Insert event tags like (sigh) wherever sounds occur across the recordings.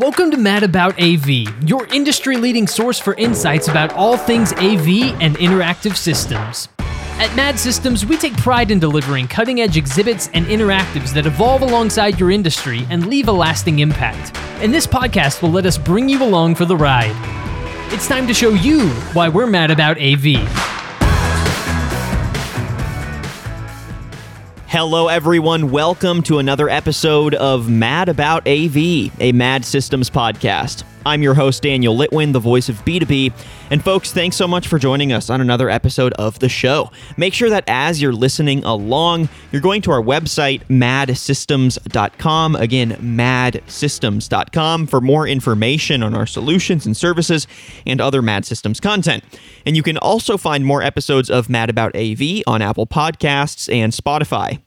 Welcome to Mad About AV, your industry leading source for insights about all things AV and interactive systems. At Mad Systems, we take pride in delivering cutting edge exhibits and interactives that evolve alongside your industry and leave a lasting impact. And this podcast will let us bring you along for the ride. It's time to show you why we're mad about AV. Hello, everyone. Welcome to another episode of Mad About AV, a Mad Systems podcast. I'm your host, Daniel Litwin, the voice of B2B. And folks, thanks so much for joining us on another episode of the show. Make sure that as you're listening along, you're going to our website, madsystems.com. Again, madsystems.com for more information on our solutions and services and other Mad Systems content. And you can also find more episodes of Mad About AV on Apple Podcasts and Spotify.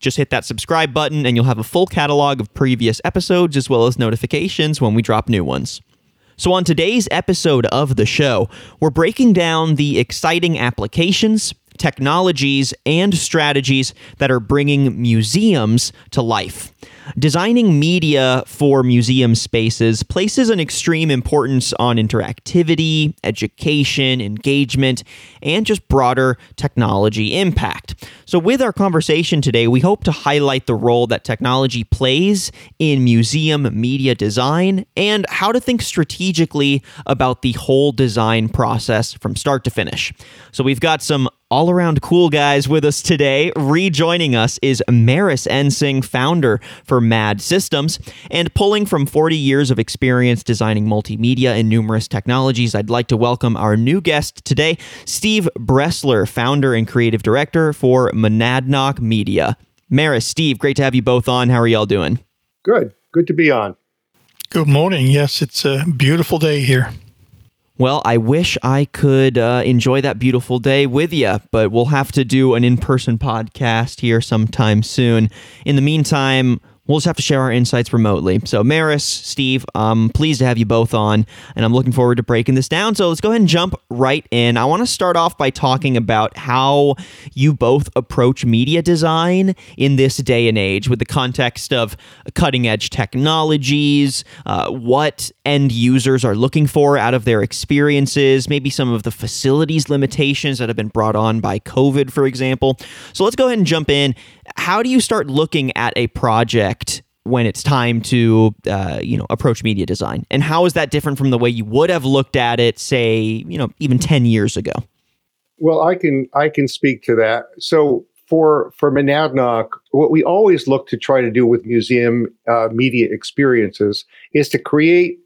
Just hit that subscribe button and you'll have a full catalog of previous episodes as well as notifications when we drop new ones. So, on today's episode of the show, we're breaking down the exciting applications, technologies, and strategies that are bringing museums to life. Designing media for museum spaces places an extreme importance on interactivity, education, engagement, and just broader technology impact. So, with our conversation today, we hope to highlight the role that technology plays in museum media design and how to think strategically about the whole design process from start to finish. So, we've got some all around cool guys with us today. Rejoining us is Maris Ensing, founder for Mad Systems, and pulling from 40 years of experience designing multimedia and numerous technologies. I'd like to welcome our new guest today, Steve Bressler, founder and creative director for Monadnock Media. Maris, Steve, great to have you both on. How are y'all doing? Good. Good to be on. Good morning. Yes, it's a beautiful day here. Well, I wish I could uh, enjoy that beautiful day with you, but we'll have to do an in person podcast here sometime soon. In the meantime, We'll just have to share our insights remotely. So, Maris, Steve, I'm pleased to have you both on, and I'm looking forward to breaking this down. So, let's go ahead and jump right in. I want to start off by talking about how you both approach media design in this day and age with the context of cutting edge technologies, uh, what end users are looking for out of their experiences, maybe some of the facilities limitations that have been brought on by COVID, for example. So, let's go ahead and jump in how do you start looking at a project when it's time to uh, you know approach media design? And how is that different from the way you would have looked at it say you know even 10 years ago? Well i can i can speak to that. So for for monadnock what we always look to try to do with museum uh, media experiences is to create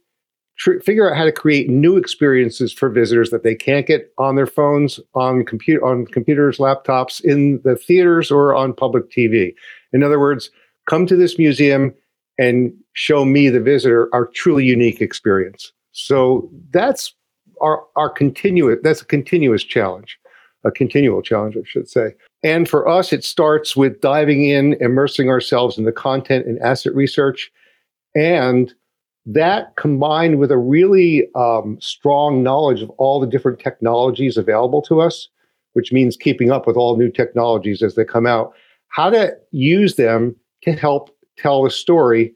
tr- figure out how to create new experiences for visitors that they can't get on their phones, on computer, on computers, laptops, in the theaters, or on public TV. In other words, come to this museum and show me, the visitor, our truly unique experience. So that's our our continuous. That's a continuous challenge, a continual challenge, I should say. And for us, it starts with diving in, immersing ourselves in the content and asset research, and that combined with a really um, strong knowledge of all the different technologies available to us, which means keeping up with all new technologies as they come out, how to use them to help tell a story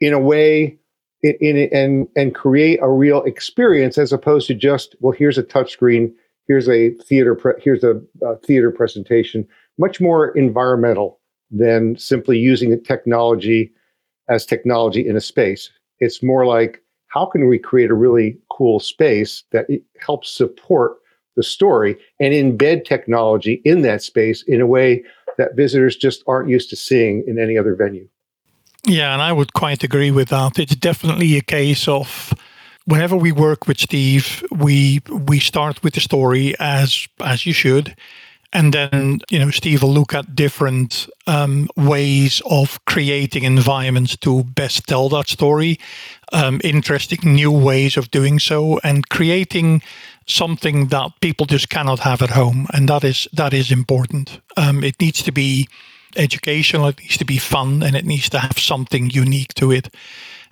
in a way in, in, and and create a real experience as opposed to just well here's a touchscreen here's a theater pre- here's a, a theater presentation much more environmental than simply using a technology as technology in a space it's more like how can we create a really cool space that helps support the story and embed technology in that space in a way that visitors just aren't used to seeing in any other venue. Yeah, and I would quite agree with that. It's definitely a case of whenever we work with Steve, we we start with the story as as you should, and then, you know, Steve will look at different um, ways of creating environments to best tell that story, um, interesting new ways of doing so, and creating something that people just cannot have at home. And that is that is important. Um, it needs to be educational, it needs to be fun, and it needs to have something unique to it.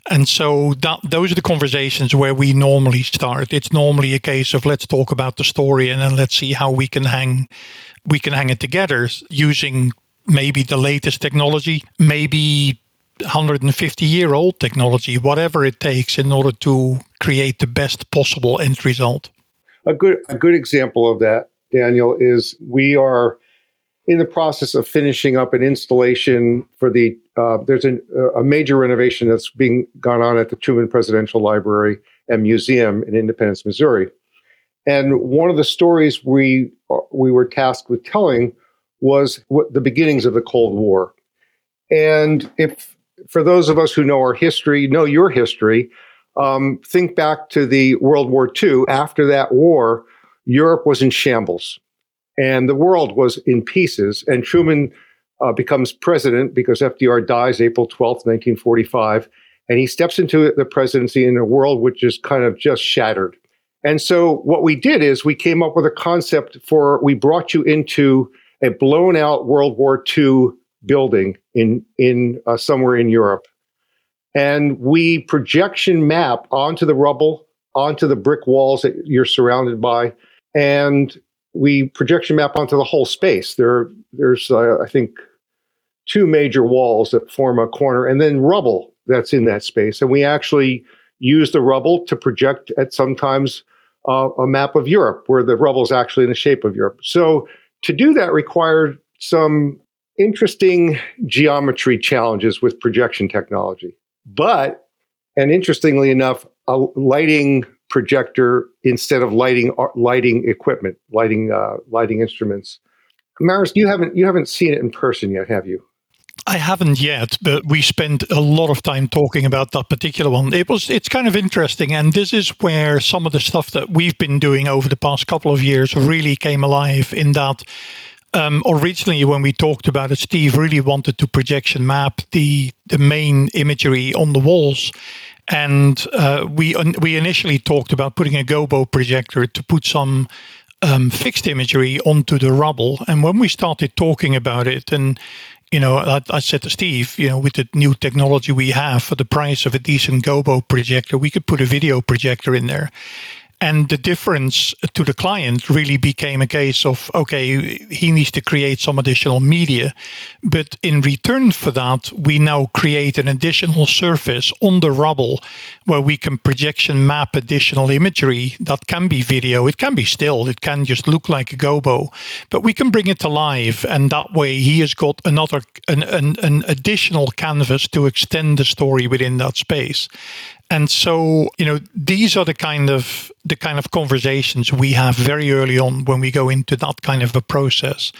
And so that those are the conversations where we normally start. It's normally a case of let's talk about the story and then let's see how we can hang we can hang it together using maybe the latest technology, maybe 150 year old technology, whatever it takes in order to create the best possible end result. A good a good example of that, Daniel, is we are in the process of finishing up an installation for the uh, there's an, a major renovation that's being gone on at the Truman Presidential Library and Museum in Independence, Missouri. And one of the stories we we were tasked with telling was what the beginnings of the Cold War. And if for those of us who know our history, know your history, um, think back to the World War II. After that war, Europe was in shambles, and the world was in pieces. And Truman uh, becomes president because FDR dies April 12th, 1945. And he steps into the presidency in a world which is kind of just shattered. And so what we did is we came up with a concept for, we brought you into a blown out World War II building in, in uh, somewhere in Europe. And we projection map onto the rubble, onto the brick walls that you're surrounded by. And we projection map onto the whole space. There, there's, uh, I think, two major walls that form a corner, and then rubble that's in that space. And we actually use the rubble to project at sometimes uh, a map of Europe, where the rubble is actually in the shape of Europe. So to do that required some interesting geometry challenges with projection technology. But, and interestingly enough, a lighting projector instead of lighting uh, lighting equipment, lighting uh, lighting instruments. Maris, you haven't you haven't seen it in person yet, have you? I haven't yet, but we spent a lot of time talking about that particular one. It was it's kind of interesting, and this is where some of the stuff that we've been doing over the past couple of years really came alive. In that, um, originally when we talked about it, Steve really wanted to projection map the the main imagery on the walls. And uh, we we initially talked about putting a gobo projector to put some um, fixed imagery onto the rubble. And when we started talking about it, and you know, I, I, said to Steve, you know, with the new technology we have for the price of a decent Gobo projector, we could put a video projector in there. And the difference to the client really became a case of okay, he needs to create some additional media. But in return for that, we now create an additional surface on the rubble where we can projection map additional imagery that can be video, it can be still, it can just look like a gobo, but we can bring it to life. And that way, he has got another, an, an, an additional canvas to extend the story within that space and so you know these are the kind of the kind of conversations we have very early on when we go into that kind of a process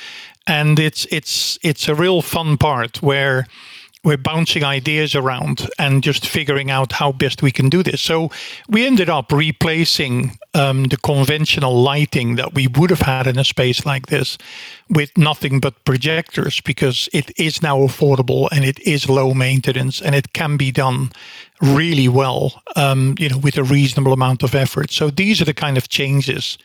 and it's it's it's a real fun part where we're bouncing ideas around and just figuring out how best we can do this. So we ended up replacing um, the conventional lighting that we would have had in a space like this with nothing but projectors because it is now affordable and it is low maintenance and it can be done really well, um, you know, with a reasonable amount of effort. So these are the kind of changes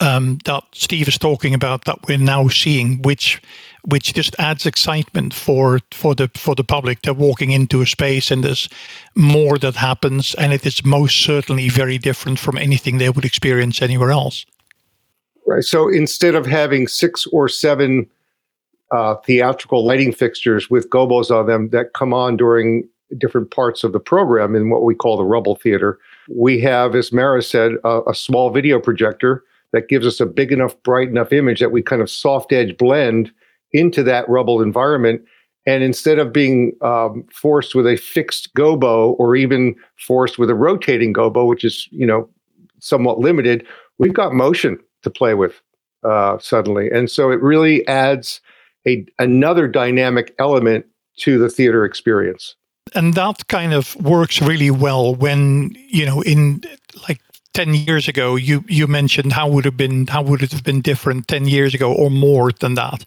um, that Steve is talking about that we're now seeing, which which just adds excitement for for the for the public. They're walking into a space and there's more that happens, and it is most certainly very different from anything they would experience anywhere else. Right. So instead of having six or seven uh, theatrical lighting fixtures with gobos on them that come on during different parts of the program in what we call the Rubble Theater, we have, as Maris said, a, a small video projector that gives us a big enough, bright enough image that we kind of soft edge blend into that rubble environment. And instead of being um, forced with a fixed gobo or even forced with a rotating gobo, which is you know somewhat limited, we've got motion to play with uh, suddenly, and so it really adds a another dynamic element to the theater experience. And that kind of works really well when you know in like 10 years ago you you mentioned how would have been how would it have been different 10 years ago or more than that.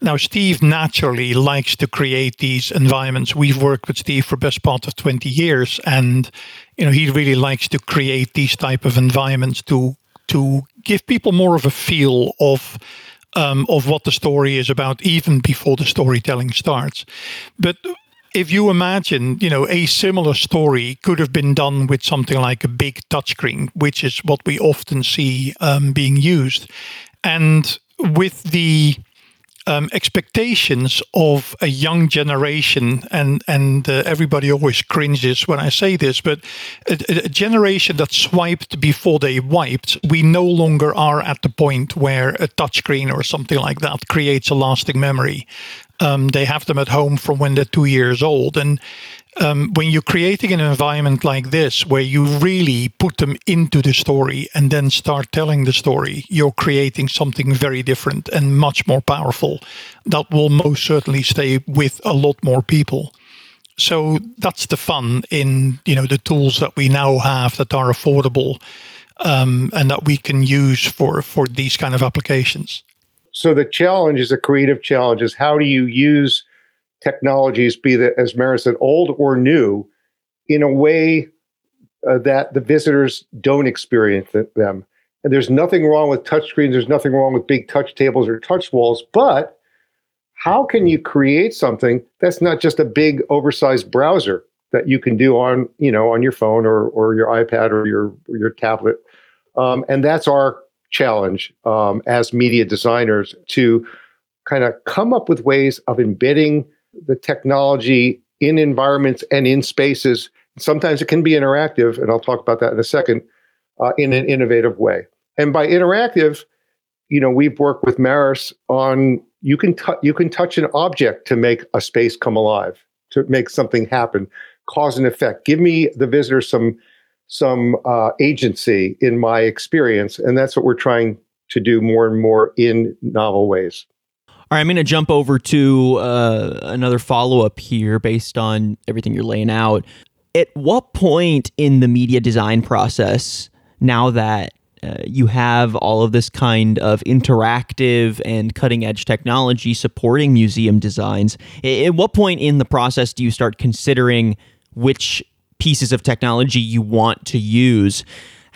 Now steve naturally likes to create these environments. We've worked with steve for best part of 20 years and you know he really likes to create these type of environments to to give people more of a feel of um, of what the story is about even before the storytelling starts. But if you imagine, you know, a similar story could have been done with something like a big touchscreen, which is what we often see um, being used, and with the um, expectations of a young generation, and and uh, everybody always cringes when I say this, but a, a, generation that swiped before they wiped, we no longer are at the point where a touchscreen or something like that creates a lasting memory. Um, they have them at home from when they're two years old, and um, when you're creating an environment like this where you really put them into the story and then start telling the story, you're creating something very different and much more powerful that will most certainly stay with a lot more people. So that's the fun in you know the tools that we now have that are affordable um, and that we can use for for these kind of applications. So the challenge is a creative challenge: is how do you use technologies, be that, as Maris said, old or new, in a way uh, that the visitors don't experience them. And there's nothing wrong with touchscreens, there's nothing wrong with big touch tables or touch walls, but how can you create something that's not just a big oversized browser that you can do on, you know, on your phone or, or your iPad or your, or your tablet? Um, and that's our challenge um, as media designers to kind of come up with ways of embedding the technology in environments and in spaces. Sometimes it can be interactive, and I'll talk about that in a second, uh, in an innovative way. And by interactive, you know, we've worked with Maris on you can t- you can touch an object to make a space come alive, to make something happen, cause and effect. Give me the visitor some some uh, agency in my experience, and that's what we're trying to do more and more in novel ways. All right, I'm going to jump over to uh, another follow up here based on everything you're laying out. At what point in the media design process, now that uh, you have all of this kind of interactive and cutting edge technology supporting museum designs, at what point in the process do you start considering which pieces of technology you want to use?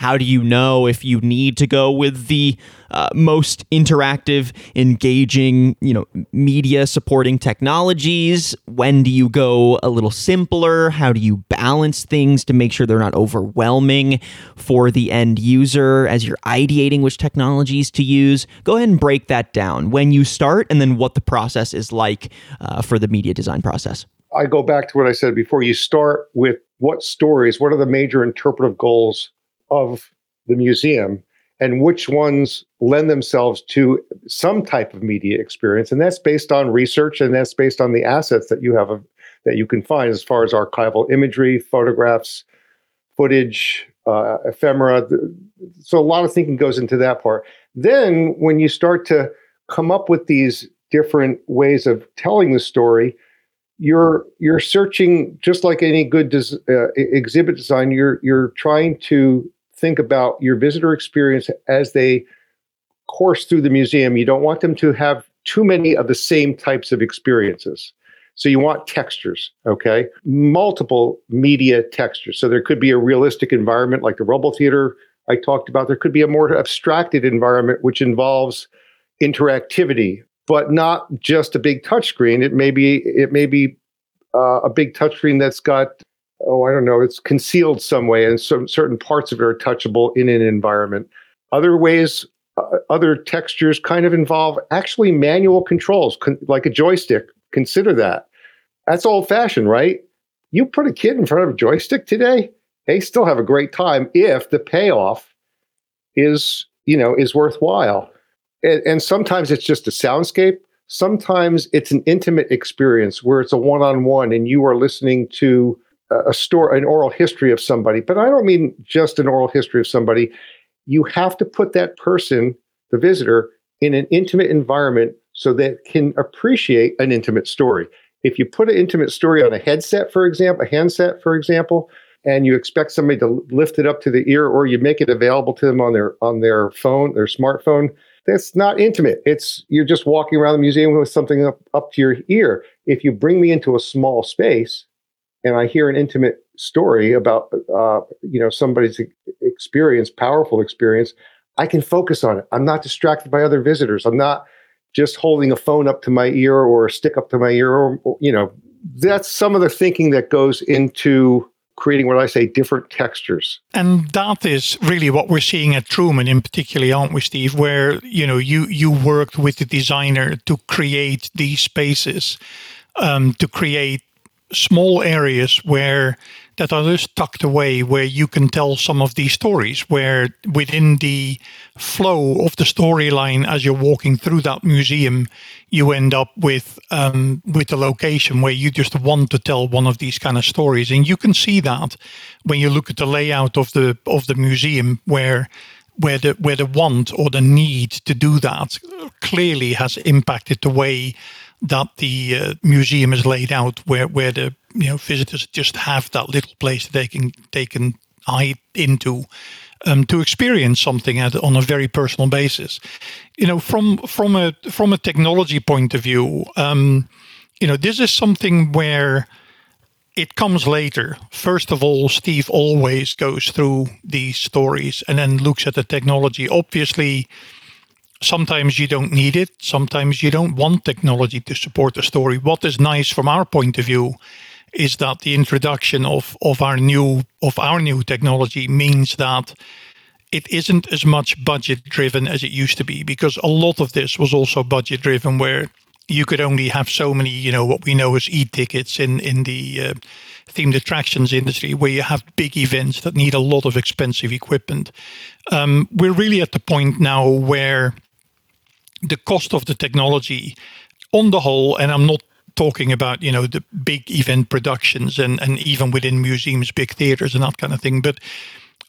How do you know if you need to go with the uh, most interactive, engaging, you know, media supporting technologies? When do you go a little simpler? How do you balance things to make sure they're not overwhelming for the end user as you're ideating which technologies to use? Go ahead and break that down when you start and then what the process is like uh, for the media design process. I go back to what I said before. You start with what stories, what are the major interpretive goals of the museum and which ones lend themselves to some type of media experience. And that's based on research and that's based on the assets that you have that you can find as far as archival imagery photographs footage uh, ephemera. So a lot of thinking goes into that part. Then when you start to come up with these different ways of telling the story you're you're searching just like any good des- uh, exhibit design. You're you're trying to think about your visitor experience as they course through the museum. You don't want them to have too many of the same types of experiences. So you want textures, okay? Multiple media textures. So there could be a realistic environment like the Rubble Theater I talked about. There could be a more abstracted environment which involves interactivity, but not just a big touchscreen. It may be it may be uh, a big touchscreen that's got oh, I don't know, it's concealed some way, and some certain parts of it are touchable in an environment. Other ways, uh, other textures kind of involve actually manual controls, con- like a joystick. Consider that. That's old fashioned, right? You put a kid in front of a joystick today, they still have a great time if the payoff is, you know, is worthwhile. And, and sometimes it's just a soundscape. Sometimes it's an intimate experience where it's a one on one and you are listening to a story, an oral history of somebody, but I don't mean just an oral history of somebody. You have to put that person, the visitor, in an intimate environment so that can appreciate an intimate story. If you put an intimate story on a headset, for example, a handset, for example, and you expect somebody to lift it up to the ear, or you make it available to them on their on their phone, their smartphone, that's not intimate. It's you're just walking around the museum with something up, up to your ear. If you bring me into a small space and I hear an intimate story about uh, you know somebody's experience, powerful experience, I can focus on it. I'm not distracted by other visitors. I'm not just holding a phone up to my ear or a stick up to my ear or, or you know that's some of the thinking that goes into creating what I say different textures. And that is really what we're seeing at Truman in particular, aren't we, Steve? Where you know you you worked with the designer to create these spaces, um, to create small areas where that are just tucked away where you can tell some of these stories where within the flow of the storyline as you're walking through that museum you end up with um, with a location where you just want to tell one of these kind of stories. And you can see that when you look at the layout of the of the museum where where the where the want or the need to do that clearly has impacted the way that the uh, museum is laid out, where where the you know visitors just have that little place that they can they can hide into um, to experience something at, on a very personal basis. You know, from from a from a technology point of view, um, you know, this is something where it comes later. First of all, Steve always goes through these stories and then looks at the technology. Obviously, sometimes you don't need it. Sometimes you don't want technology to support the story. What is nice from our point of view is that the introduction of, of our new of our new technology means that it isn't as much budget driven as it used to be because a lot of this was also budget driven where you could only have so many you know what we know as e-tickets in in the uh, themed attractions industry where you have big events that need a lot of expensive equipment um, we're really at the point now where the cost of the technology on the whole and i'm not talking about you know the big event productions and and even within museums big theaters and that kind of thing but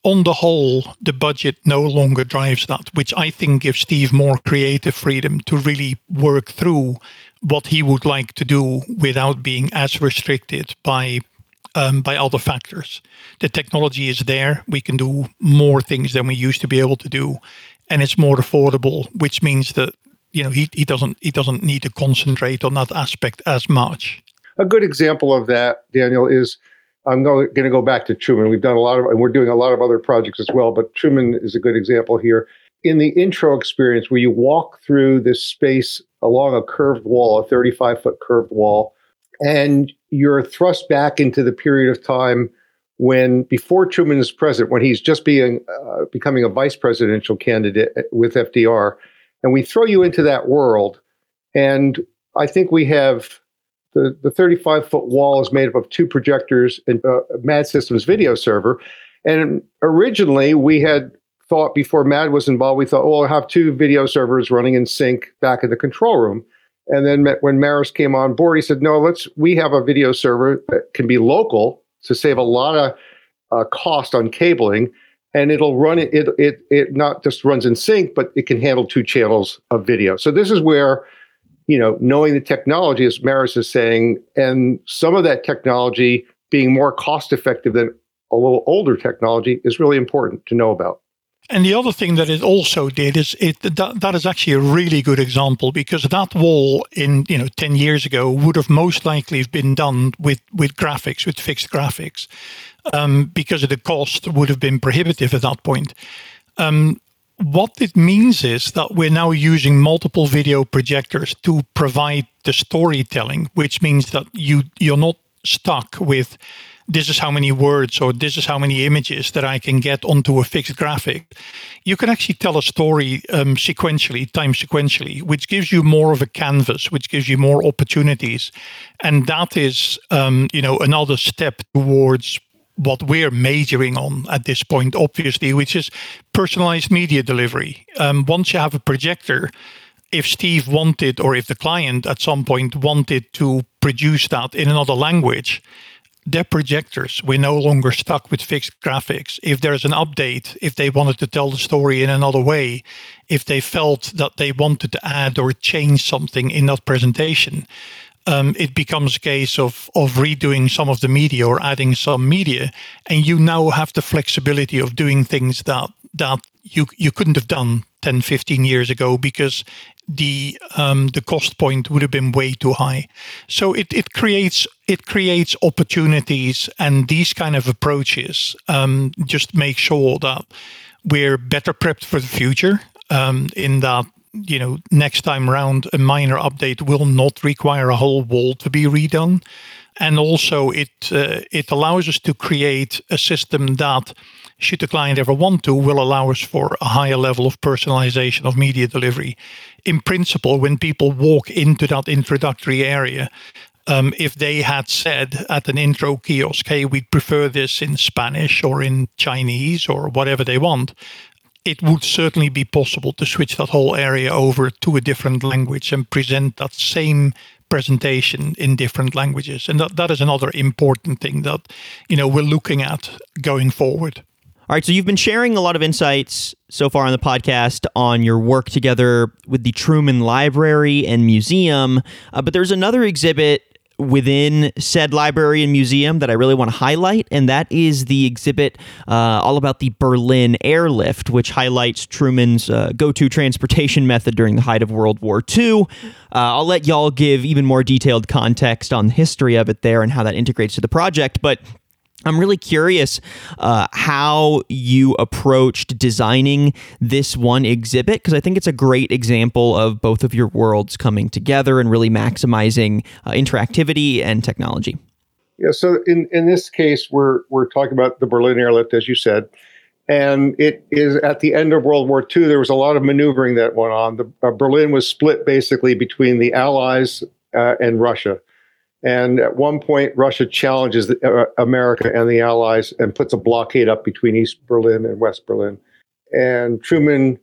on the whole the budget no longer drives that which i think gives steve more creative freedom to really work through what he would like to do without being as restricted by um, by other factors. The technology is there. We can do more things than we used to be able to do and it's more affordable which means that you know he, he doesn't he doesn't need to concentrate on that aspect as much. A good example of that daniel is i'm going to go back to truman. We've done a lot of and we're doing a lot of other projects as well but truman is a good example here. In the intro experience where you walk through this space along a curved wall a 35 foot curved wall and you're thrust back into the period of time when before Truman is president, when he's just being uh, becoming a vice presidential candidate with FDR, and we throw you into that world. And I think we have the, the 35 foot wall is made up of two projectors and uh, MAD Systems video server. And originally we had thought before MAD was involved, we thought, oh, we'll have two video servers running in sync back in the control room. And then when Maris came on board, he said, no, let's, we have a video server that can be local to save a lot of uh, cost on cabling and it'll run it, it it it not just runs in sync but it can handle two channels of video. So this is where you know knowing the technology as maris is saying and some of that technology being more cost effective than a little older technology is really important to know about and the other thing that it also did is it that, that is actually a really good example because that wall in you know 10 years ago would have most likely have been done with with graphics with fixed graphics um, because of the cost would have been prohibitive at that point. Um, what it means is that we're now using multiple video projectors to provide the storytelling, which means that you you're not stuck with this is how many words or this is how many images that I can get onto a fixed graphic. You can actually tell a story um, sequentially, time sequentially, which gives you more of a canvas, which gives you more opportunities, and that is, um, you know, another step towards what we're majoring on at this point, obviously, which is personalized media delivery. Um, once you have a projector, if Steve wanted, or if the client at some point wanted to produce that in another language, their projectors. We're no longer stuck with fixed graphics. If there's an update, if they wanted to tell the story in another way, if they felt that they wanted to add or change something in that presentation, um, it becomes a case of of redoing some of the media or adding some media, and you now have the flexibility of doing things that that you you couldn't have done 10, 15 years ago because the um, the cost point would have been way too high. So it, it creates it creates opportunities, and these kind of approaches um, just make sure that we're better prepped for the future. Um, in that you know, next time around, a minor update will not require a whole wall to be redone. and also it uh, it allows us to create a system that should the client ever want to will allow us for a higher level of personalization of media delivery. In principle when people walk into that introductory area um, if they had said at an intro kiosk hey we'd prefer this in spanish or in chinese or whatever they want it would certainly be possible to switch that whole area over to a different language and present that same presentation in different languages. And that, that is another important thing that you know we're looking at going forward all right, so you've been sharing a lot of insights so far on the podcast on your work together with the Truman Library and Museum, uh, but there's another exhibit within said library and museum that I really want to highlight, and that is the exhibit uh, all about the Berlin airlift, which highlights Truman's uh, go to transportation method during the height of World War II. Uh, I'll let y'all give even more detailed context on the history of it there and how that integrates to the project, but I'm really curious uh, how you approached designing this one exhibit because I think it's a great example of both of your worlds coming together and really maximizing uh, interactivity and technology. Yeah, so in, in this case, we're we're talking about the Berlin airlift, as you said, and it is at the end of World War II. There was a lot of maneuvering that went on. The, uh, Berlin was split basically between the Allies uh, and Russia and at one point, Russia challenges the, uh, America and the Allies and puts a blockade up between East Berlin and West Berlin. And Truman,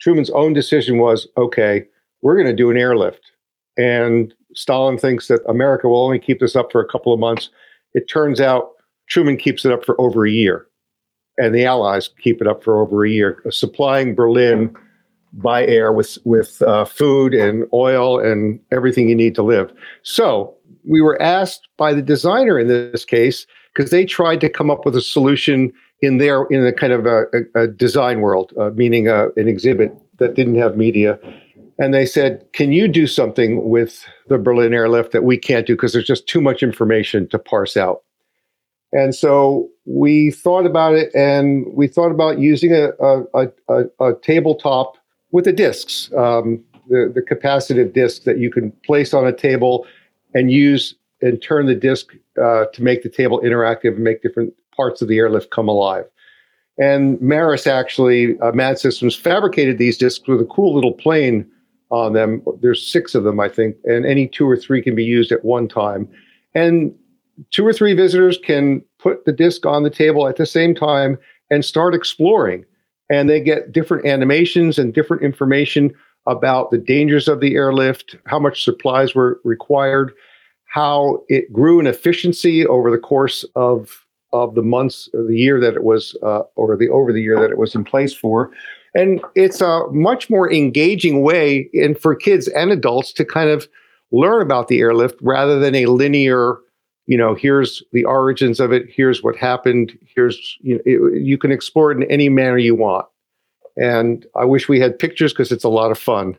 Truman's own decision was, okay, we're going to do an airlift. And Stalin thinks that America will only keep this up for a couple of months. It turns out Truman keeps it up for over a year, and the Allies keep it up for over a year, supplying Berlin by air with with uh, food and oil and everything you need to live. So we were asked by the designer in this case because they tried to come up with a solution in their in a kind of a, a, a design world, uh, meaning a, uh, an exhibit that didn't have media. And they said, "Can you do something with the Berlin airlift that we can't do because there's just too much information to parse out?" And so we thought about it, and we thought about using a, a, tabletop with the discs, um, the, the capacitive disc that you can place on a table and use and turn the disk uh, to make the table interactive and make different parts of the airlift come alive. And Maris actually, uh, Mad Systems, fabricated these discs with a cool little plane on them. There's six of them, I think, and any two or three can be used at one time. And two or three visitors can put the disc on the table at the same time and start exploring. And they get different animations and different information about the dangers of the airlift, how much supplies were required, how it grew in efficiency over the course of of the months of the year that it was uh, or the over the year that it was in place for. And it's a much more engaging way and for kids and adults to kind of learn about the airlift rather than a linear you know here's the origins of it here's what happened here's you know it, you can explore it in any manner you want and I wish we had pictures because it's a lot of fun.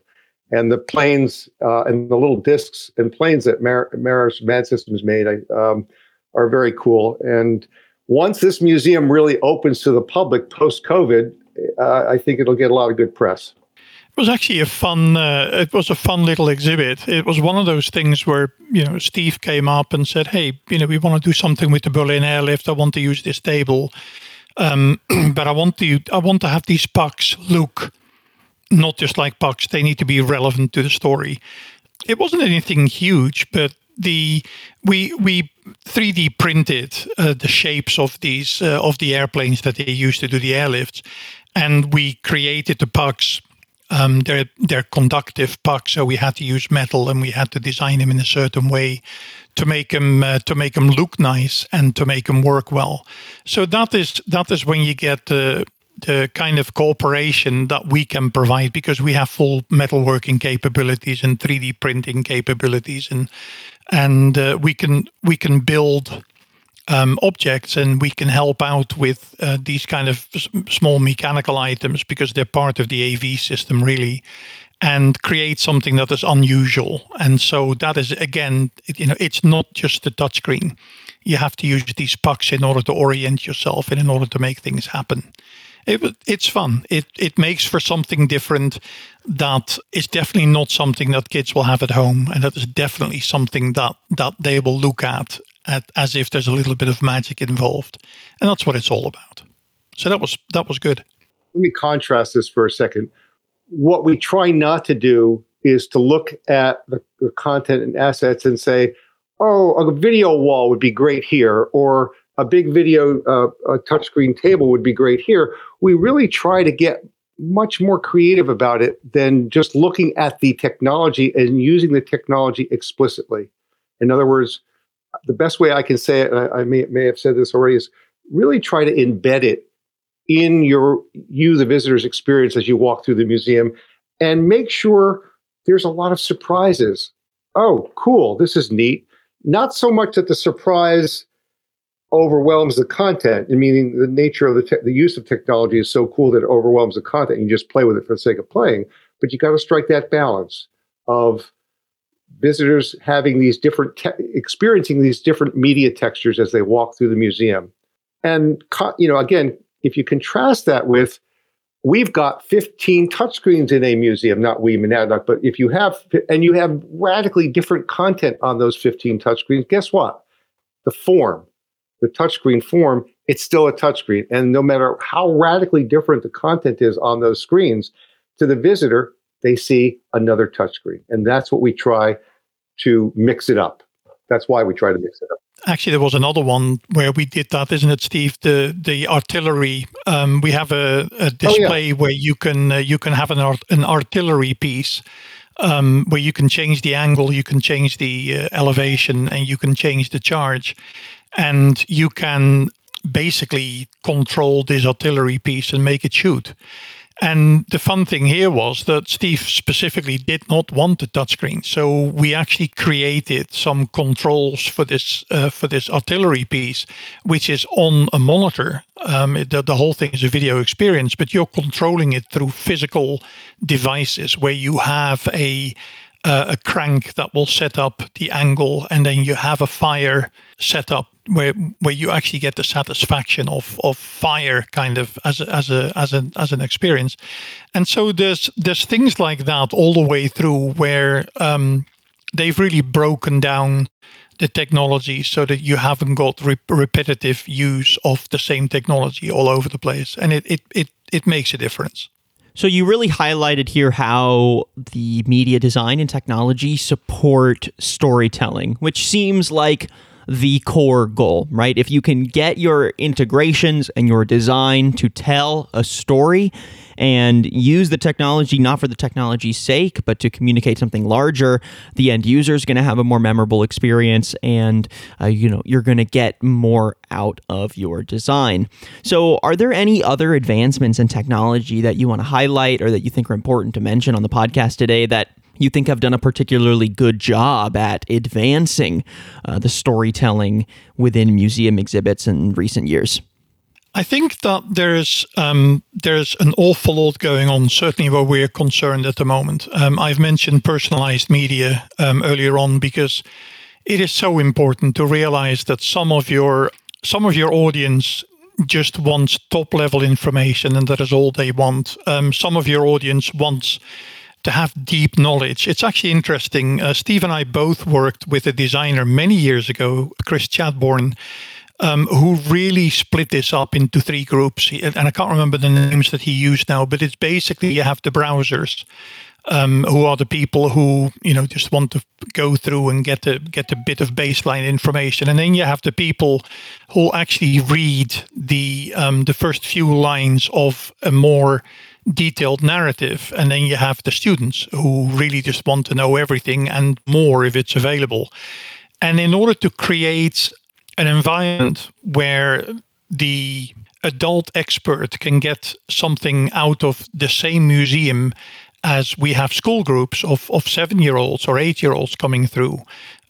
And the planes uh, and the little discs and planes that Mar- Maris Mad Systems made um, are very cool. And once this museum really opens to the public post COVID, uh, I think it'll get a lot of good press. It was actually a fun. Uh, it was a fun little exhibit. It was one of those things where you know Steve came up and said, "Hey, you know, we want to do something with the Berlin airlift. I want to use this table." Um, (clears throat) but I want to I want to have these pucks look not just like pucks; they need to be relevant to the story. It wasn't anything huge, but the we we 3D printed uh, the shapes of these uh, of the airplanes that they used to do the airlifts, and we created the pucks. Um, they're they're conductive pucks, so we had to use metal and we had to design them in a certain way to make them uh, to make them look nice and to make them work well. So that is that is when you get the the kind of cooperation that we can provide because we have full metalworking capabilities and 3D printing capabilities and and uh, we can we can build um, objects and we can help out with uh, these kind of small mechanical items because they're part of the AV system really and create something that is unusual. And so that is again, you know, it's not just the touchscreen. You have to use these pucks in order to orient yourself and in order to make things happen. It, it's fun. It it makes for something different. That is definitely not something that kids will have at home, and that is definitely something that that they will look at at, as if there's a little bit of magic involved, and that's what it's all about. So that was that was good. Let me contrast this for a second. What we try not to do is to look at the, the content and assets and say, "Oh, a video wall would be great here," or a big video uh, a touchscreen table would be great here. We really try to get much more creative about it than just looking at the technology and using the technology explicitly. In other words, the best way I can say it, I, I may, may have said this already, is really try to embed it in your you the visitor's experience as you walk through the museum and make sure there's a lot of surprises oh cool this is neat not so much that the surprise overwhelms the content meaning the nature of the te- the use of technology is so cool that it overwhelms the content you just play with it for the sake of playing but you got to strike that balance of visitors having these different te- experiencing these different media textures as they walk through the museum and you know again if you contrast that with we've got 15 touchscreens in a museum, not we, Monadnock, but if you have, and you have radically different content on those 15 touchscreens, guess what? The form, the touchscreen form, it's still a touchscreen. And no matter how radically different the content is on those screens, to the visitor, they see another touchscreen. And that's what we try to mix it up. That's why we try to mix it up. Actually, there was another one where we did that, isn't it, Steve? The the artillery. Um, we have a, a display oh, yeah. where you can uh, you can have an art, an artillery piece um, where you can change the angle, you can change the uh, elevation, and you can change the charge, and you can basically control this artillery piece and make it shoot. And the fun thing here was that Steve specifically did not want a touchscreen, so we actually created some controls for this uh, for this artillery piece, which is on a monitor. Um, it, the, the whole thing is a video experience, but you're controlling it through physical devices where you have a uh, a crank that will set up the angle, and then you have a fire set up where where you actually get the satisfaction of of fire kind of as as a as an as an experience. And so there's there's things like that all the way through where um, they've really broken down the technology so that you haven't got re- repetitive use of the same technology all over the place. And it, it it it makes a difference so you really highlighted here how the media design and technology support storytelling which seems like the core goal, right? If you can get your integrations and your design to tell a story and use the technology not for the technology's sake, but to communicate something larger, the end user is going to have a more memorable experience and uh, you know, you're going to get more out of your design. So, are there any other advancements in technology that you want to highlight or that you think are important to mention on the podcast today that you think have done a particularly good job at advancing uh, the storytelling within museum exhibits in recent years? I think that there's um, there's an awful lot going on. Certainly, where we're concerned at the moment. Um, I've mentioned personalized media um, earlier on because it is so important to realize that some of your some of your audience just wants top level information, and that is all they want. Um, some of your audience wants to have deep knowledge. It's actually interesting. Uh, Steve and I both worked with a designer many years ago, Chris Chadbourne, um, who really split this up into three groups. And I can't remember the names that he used now, but it's basically you have the browsers. Um, who are the people who you know just want to go through and get a get a bit of baseline information, and then you have the people who actually read the um, the first few lines of a more detailed narrative. And then you have the students who really just want to know everything and more if it's available. And in order to create an environment where the adult expert can get something out of the same museum as we have school groups of, of seven year olds or eight year olds coming through,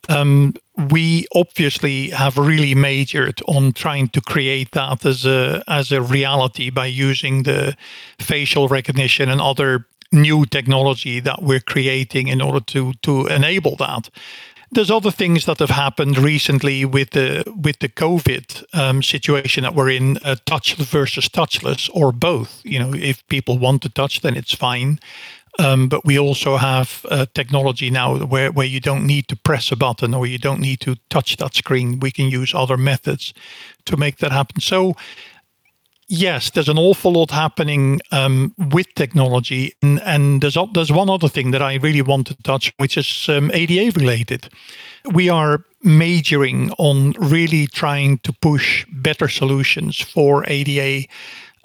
um, we obviously have really majored on trying to create that as a as a reality by using the facial recognition and other new technology that we're creating in order to to enable that. There's other things that have happened recently with the with the COVID um, situation that we're in, uh, touchless versus touchless, or both. You know, if people want to touch, then it's fine. Um, but we also have uh, technology now where, where you don't need to press a button or you don't need to touch that screen. We can use other methods to make that happen. So, yes, there's an awful lot happening um, with technology. And, and, there's, there's one other thing that I really want to touch, which is um, ADA related. We are majoring on really trying to push better solutions for ADA,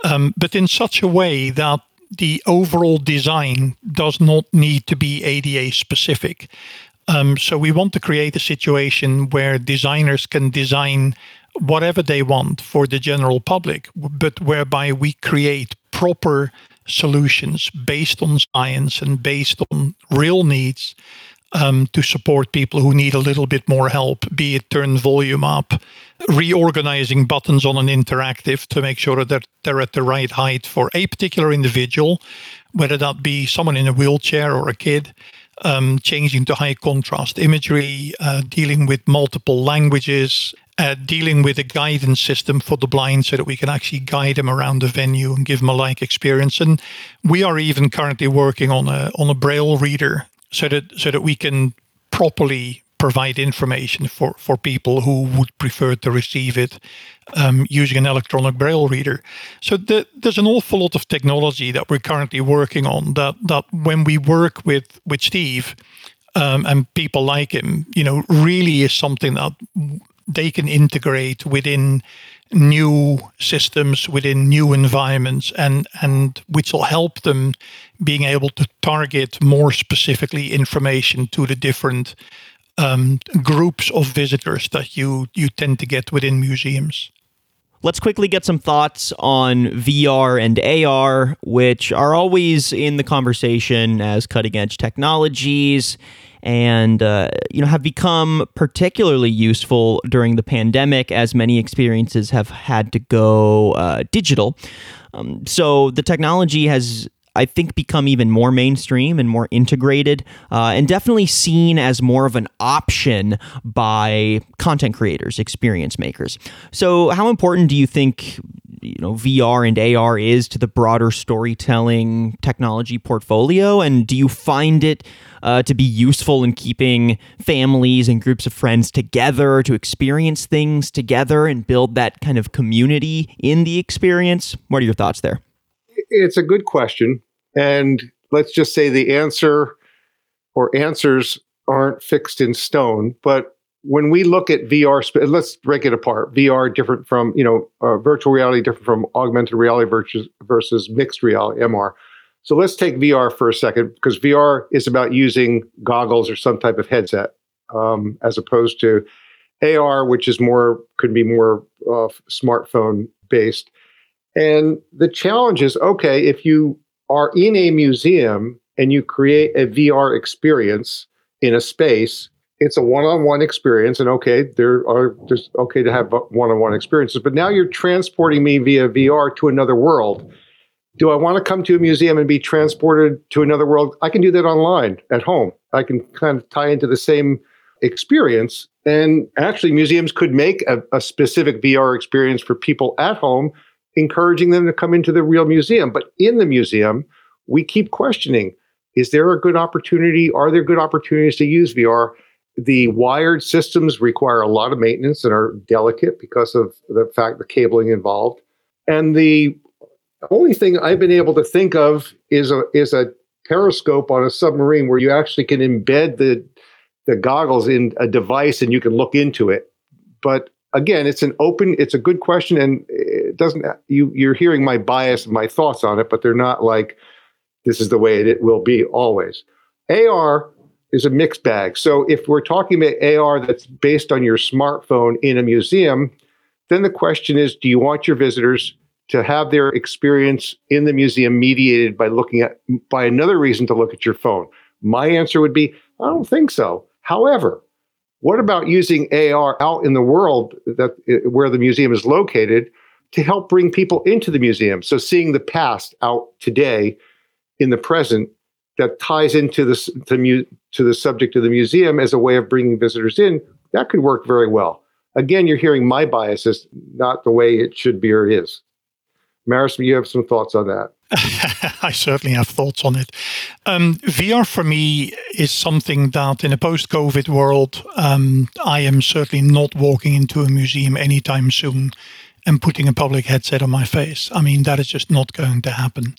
um, but in such a way that the overall design does not need to be ADA specific. Um, so we want to create a situation where designers can design whatever they want for the general public, but whereby we create proper solutions based on science and based on real needs um, to support people who need a little bit more help, be it turn volume up, reorganizing buttons on an interactive to make sure that they're at the right height for a particular individual, whether that be someone in a wheelchair or a kid. Um, changing to high contrast imagery, uh, dealing with multiple languages, uh, dealing with a guidance system for the blind so that we can actually guide them around the venue and give them a like experience. And we are even currently working on a on a braille reader so that so that we can properly provide information for, for people who would prefer to receive it um, using an electronic braille reader. So the, there's an awful lot of technology that we're currently working on that that when we work with with Steve um, and people like him, you know, really is something that they can integrate within new systems within new environments and and which will help them being able to target more specifically information to the different um, groups of visitors that you you tend to get within museums. Let's quickly get some thoughts on VR and AR, which are always in the conversation as cutting edge technologies and uh, you know have become particularly useful during the pandemic as many experiences have had to go uh, digital. Um, so the technology has I think, become even more mainstream and more integrated, uh, and definitely seen as more of an option by content creators, experience makers. So, how important do you think you know VR and AR is to the broader storytelling technology portfolio? And do you find it uh, to be useful in keeping families and groups of friends together to experience things together and build that kind of community in the experience? What are your thoughts there? It's a good question. And let's just say the answer or answers aren't fixed in stone, but when we look at VR, let's break it apart. VR different from you know uh, virtual reality, different from augmented reality versus versus mixed reality (MR). So let's take VR for a second because VR is about using goggles or some type of headset, um, as opposed to AR, which is more could be more uh, smartphone based. And the challenge is okay if you are in a museum and you create a VR experience in a space it's a one-on-one experience and okay there are just okay to have one-on-one experiences but now you're transporting me via vr to another world. Do i want to come to a museum and be transported to another world? I can do that online at home. I can kind of tie into the same experience and actually museums could make a, a specific vr experience for people at home encouraging them to come into the real museum but in the museum we keep questioning is there a good opportunity are there good opportunities to use vr the wired systems require a lot of maintenance and are delicate because of the fact the cabling involved. And the only thing I've been able to think of is a is a periscope on a submarine where you actually can embed the the goggles in a device and you can look into it. But again, it's an open, it's a good question, and it doesn't. You you're hearing my bias and my thoughts on it, but they're not like this is the way it, it will be always. AR is a mixed bag. So if we're talking about AR that's based on your smartphone in a museum, then the question is do you want your visitors to have their experience in the museum mediated by looking at by another reason to look at your phone? My answer would be I don't think so. However, what about using AR out in the world that uh, where the museum is located to help bring people into the museum? So seeing the past out today in the present that ties into this to, mu- to the subject of the museum as a way of bringing visitors in, that could work very well. Again, you're hearing my biases, not the way it should be or is. Maris, you have some thoughts on that? (laughs) I certainly have thoughts on it. Um, VR for me is something that in a post COVID world, um, I am certainly not walking into a museum anytime soon and putting a public headset on my face. I mean, that is just not going to happen.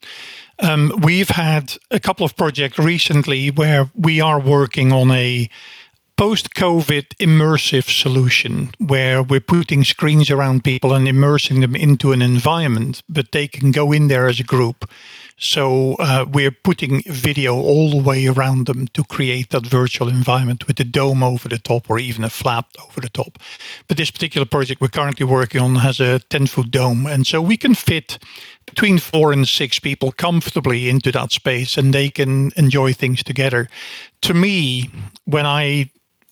Um, we've had a couple of projects recently where we are working on a post COVID immersive solution where we're putting screens around people and immersing them into an environment, but they can go in there as a group. So uh, we're putting video all the way around them to create that virtual environment with a dome over the top or even a flap over the top. But this particular project we're currently working on has a 10 foot dome. And so we can fit between four and six people comfortably into that space and they can enjoy things together. To me, when I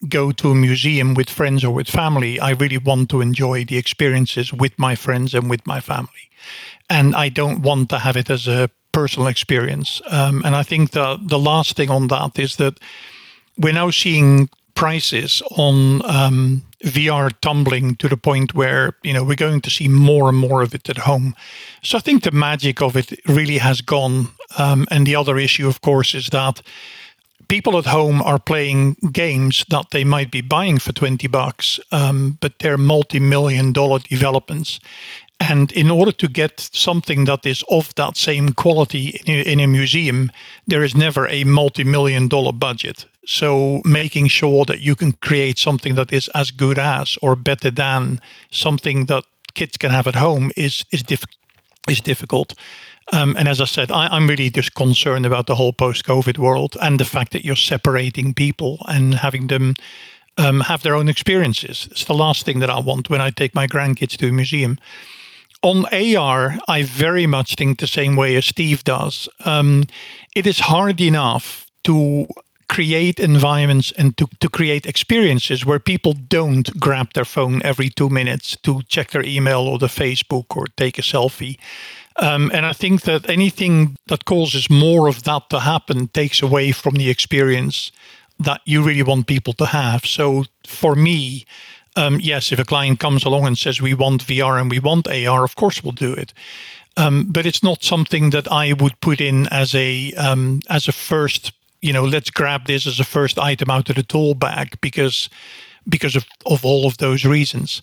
go to a museum with friends or with family, I really want to enjoy the experiences with my friends and with my family. And I don't want to have it as a personal experience. Um, and I think the, the last thing on that is that we're now seeing prices on um, VR tumbling to the point where you know we're going to see more and more of it at home. So I think the magic of it really has gone. Um, and the other issue, of course, is that people at home are playing games that they might be buying for 20 bucks, um, but they're multi million dollar developments. And in order to get something that is of that same quality in a, in a museum, there is never a multi million dollar budget. So making sure that you can create something that is as good as or better than something that kids can have at home is is, is difficult. Um, and as I said, I, am really just concerned about the whole post-COVID world and the fact that you're separating people and having them um, have their own experiences. It's the last thing that I want when I take my grandkids to a museum. On AR, I very much think the same way as Steve does. Um, it is hard enough to create environments and to, to create experiences where people don't grab their phone every two minutes to check their email or the Facebook or take a selfie. Um, and I think that anything that causes more of that to happen takes away from the experience that you really want people to have. So for me, um, yes, if a client comes along and says we want VR and we want AR, of course we'll do it. Um, but it's not something that I would put in as a um, as a first. You know, let's grab this as a first item out of the tool bag because because of, of all of those reasons.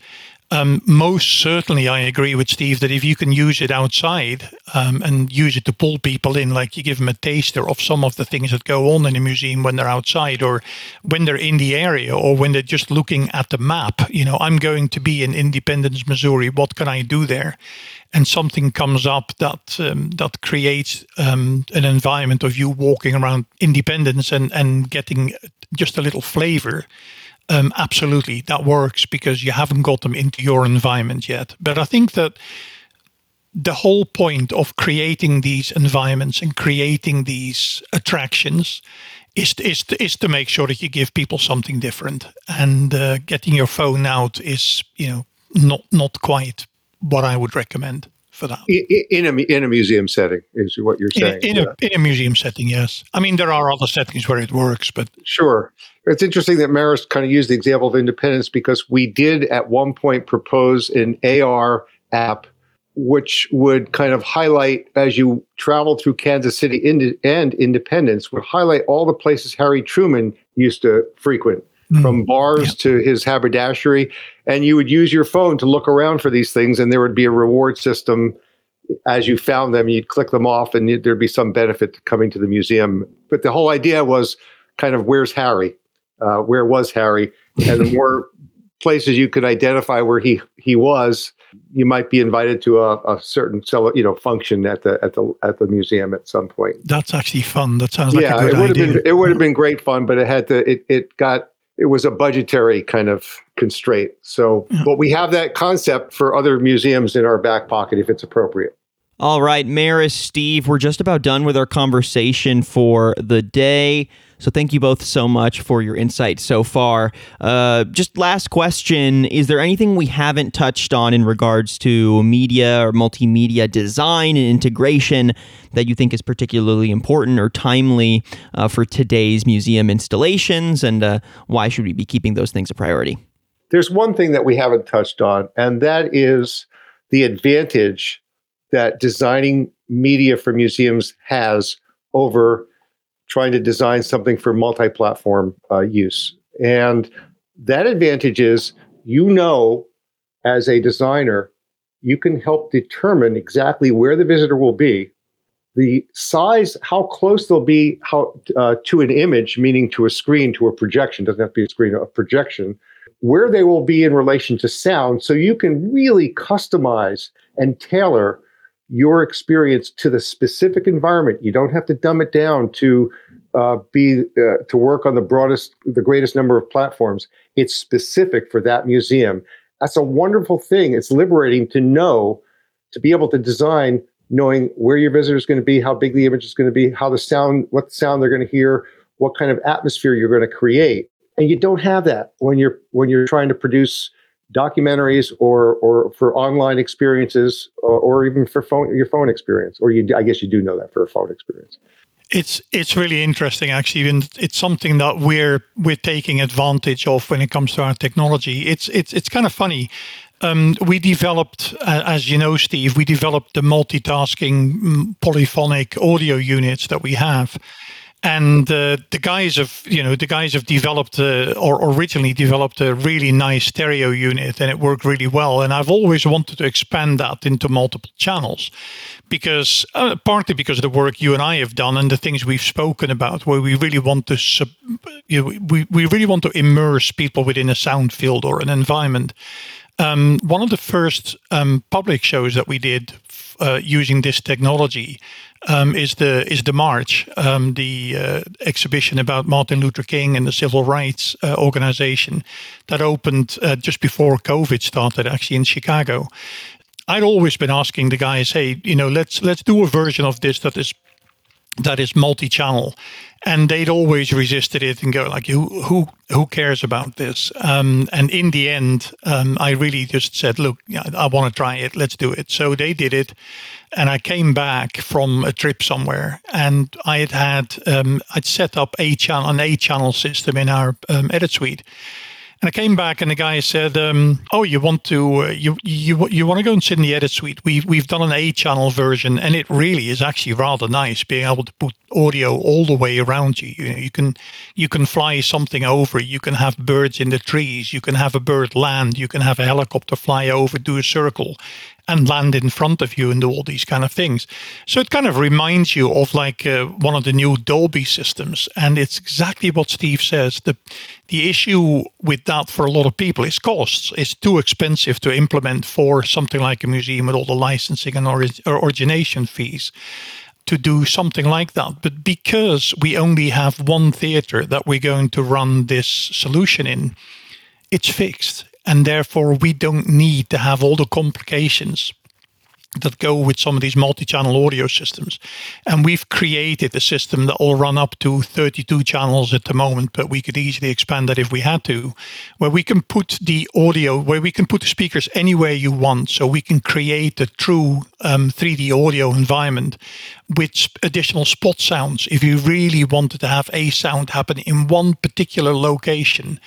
Um, most certainly, I agree with Steve that if you can use it outside um, and use it to pull people in, like you give them a taster of some of the things that go on in a museum when they're outside or when they're in the area or when they're just looking at the map. You know, I'm going to be in Independence, Missouri. What can I do there? And something comes up that um, that creates um, an environment of you walking around Independence and and getting just a little flavor um, absolutely, that works because you haven't got them into your environment yet. But I think that the whole point of creating these environments and creating these attractions is is to, is to make sure that you give people something different. And uh, getting your phone out is you know not not quite what I would recommend In, a in a museum setting is what you're saying. In, in, yeah. a, in a museum setting, yes. I mean, there are other settings where it works, but sure. It's interesting that Maris kind of used the example of independence because we did at one point propose an AR app which would kind of highlight as you travel through Kansas City and Independence would highlight all the places Harry Truman used to frequent mm. from bars yeah. to his haberdashery. And you would use your phone to look around for these things, and there would be a reward system as you found them. You'd click them off, and there'd be some benefit to coming to the museum. But the whole idea was kind of where's Harry? Uh, where was Harry? And the more (laughs) places you could identify where he he was, you might be invited to a, a certain you know function at the at the at the museum at some point. That's actually fun. That sounds like yeah, a good it would idea. have been it would have been great fun, but it had to it it got it was a budgetary kind of constraint. So, yeah. but we have that concept for other museums in our back pocket if it's appropriate. All right, Maris, Steve, we're just about done with our conversation for the day. So thank you both so much for your insight so far. Uh, just last question Is there anything we haven't touched on in regards to media or multimedia design and integration that you think is particularly important or timely uh, for today's museum installations? And uh, why should we be keeping those things a priority? There's one thing that we haven't touched on, and that is the advantage that designing media for museums has over trying to design something for multi-platform uh, use. And that advantage is you know as a designer you can help determine exactly where the visitor will be the size how close they'll be how uh, to an image meaning to a screen to a projection doesn't have to be a screen a projection where they will be in relation to sound so you can really customize and tailor your experience to the specific environment you don't have to dumb it down to uh, be uh, to work on the broadest the greatest number of platforms it's specific for that museum that's a wonderful thing. It's liberating to know, to be able to design, knowing where your visitor is going to be, how big the image is going to be, how the sound, what sound they're going to hear, what kind of atmosphere you're going to create. And you don't have that when you're when you're trying to produce documentaries or or for online experiences or, or even for phone your phone experience. Or you, I guess you do know that for a phone experience. It's it's really interesting actually, and it's something that we're we're taking advantage of when it comes to our technology. It's it's it's kind of funny. Um, we developed, uh, as you know, Steve, we developed the multitasking mm, polyphonic audio units that we have and uh, the guys have you know the guys have developed uh, or originally developed a really nice stereo unit and it worked really well. And i've always wanted to expand that into multiple channels because uh, partly because of the work you and i have done and the things we've spoken about where we really want to sub, you know, we, we really want to immerse people within a sound field or an environment. Um, one of the first um, public shows that we did uh, using this technology um, is the is the March, um, the uh, exhibition about Martin Luther King and the civil rights uh, organization that opened uh, just before COVID started, actually in Chicago. I'd always been asking the guys, hey, you know, let's let's do a version of this that is that is multi-channel. And they'd always resisted it and go like who who who cares about this? Um, and in the end um, i really just said look i want to try it. Let's do it. So they did it and i came back from a trip somewhere and i had had um, i'd set up a channel an a channel system in our um, edit suite and I came back, and the guy said, um, "Oh, you want to uh, you you you want to go and sit in the edit suite? We've we've done an A channel version, and it really is actually rather nice, being able to put audio all the way around you. You, know, you can you can fly something over. You can have birds in the trees. You can have a bird land. You can have a helicopter fly over, do a circle, and land in front of you and do all these kind of things. So it kind of reminds you of like uh, one of the new Dolby systems, and it's exactly what Steve says. the The issue with that for a lot of people is costs. It's too expensive to implement for something like a museum with all the licensing and or origination fees to do something like that. But because we only have one theater that we're going to run this solution in, it's fixed and therefore we don't need to have all the complications that go with some of these multi-channel audio systems. And we've created a system that will run up to 32 channels at the moment, but we could easily expand that if we had to, where we can put the audio, where we can put the speakers anywhere you want. So we can create a true um, 3D audio environment with additional spot sounds. If you really wanted to have a sound happen in one particular location,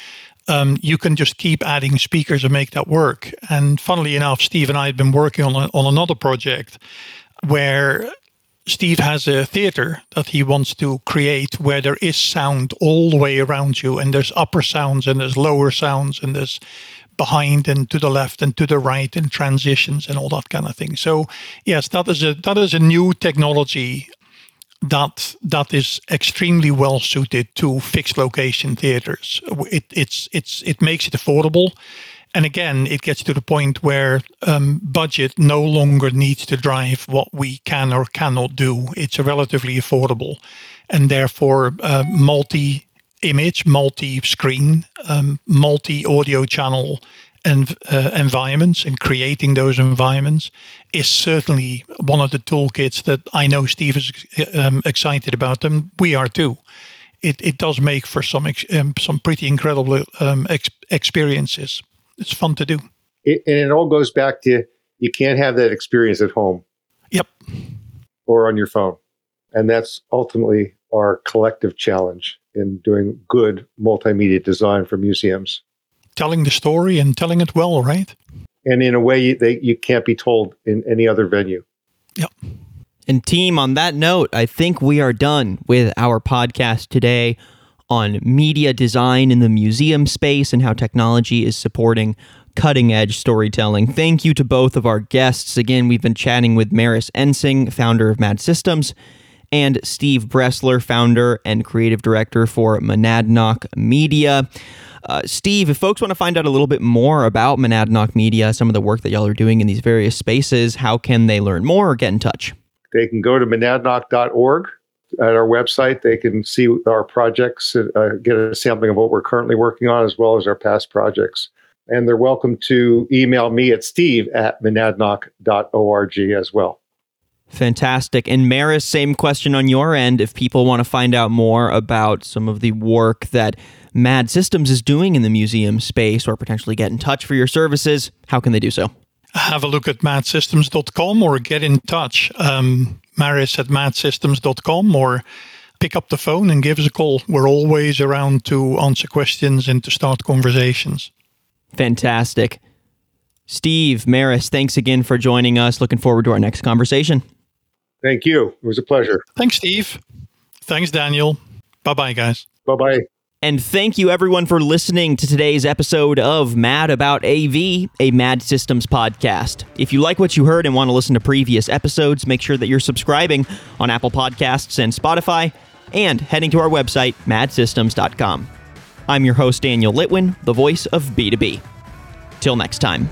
um, you can just keep adding speakers and make that work. And funnily enough, Steve and I had been working on, a, on another project where Steve has a theater that he wants to create where there is sound all the way around you, and there's upper sounds and there's lower sounds and there's behind and to the left and to the right and transitions and all that kind of thing. So yes, that is a that is a new technology that that is extremely well suited to fixed location theaters. It it's it's it makes it affordable, and again, it gets to the point where um, budget no longer needs to drive what we can or cannot do. It's relatively affordable, and therefore uh, multi image, multi screen, um, multi audio channel and uh, environments and creating those environments is certainly one of the toolkits that I know Steve is um, excited about, and we are too. It, it does make for some um, some pretty incredible um, ex- experiences. It's fun to do. It, and it all goes back to you can't have that experience at home. Yep. Or on your phone, and that's ultimately our collective challenge in doing good multimedia design for museums telling the story and telling it well, right? And in a way that you can't be told in any other venue. Yep. And team, on that note, I think we are done with our podcast today on media design in the museum space and how technology is supporting cutting edge storytelling. Thank you to both of our guests. Again, we've been chatting with Maris Ensing, founder of Mad Systems, and Steve Bressler, founder and creative director for Monadnock Media. Uh, Steve, if folks want to find out a little bit more about Monadnock Media, some of the work that y'all are doing in these various spaces, how can they learn more or get in touch? They can go to monadnock.org at our website. They can see our projects, uh, get a sampling of what we're currently working on, as well as our past projects. And they're welcome to email me at steve at monadnock.org as well. Fantastic. And Maris, same question on your end. If people want to find out more about some of the work that Mad Systems is doing in the museum space or potentially get in touch for your services, how can they do so? Have a look at madsystems.com or get in touch, um, Maris at madsystems.com or pick up the phone and give us a call. We're always around to answer questions and to start conversations. Fantastic. Steve, Maris, thanks again for joining us. Looking forward to our next conversation. Thank you. It was a pleasure. Thanks, Steve. Thanks, Daniel. Bye bye, guys. Bye bye. And thank you, everyone, for listening to today's episode of Mad About AV, a Mad Systems podcast. If you like what you heard and want to listen to previous episodes, make sure that you're subscribing on Apple Podcasts and Spotify and heading to our website, madsystems.com. I'm your host, Daniel Litwin, the voice of B2B. Till next time.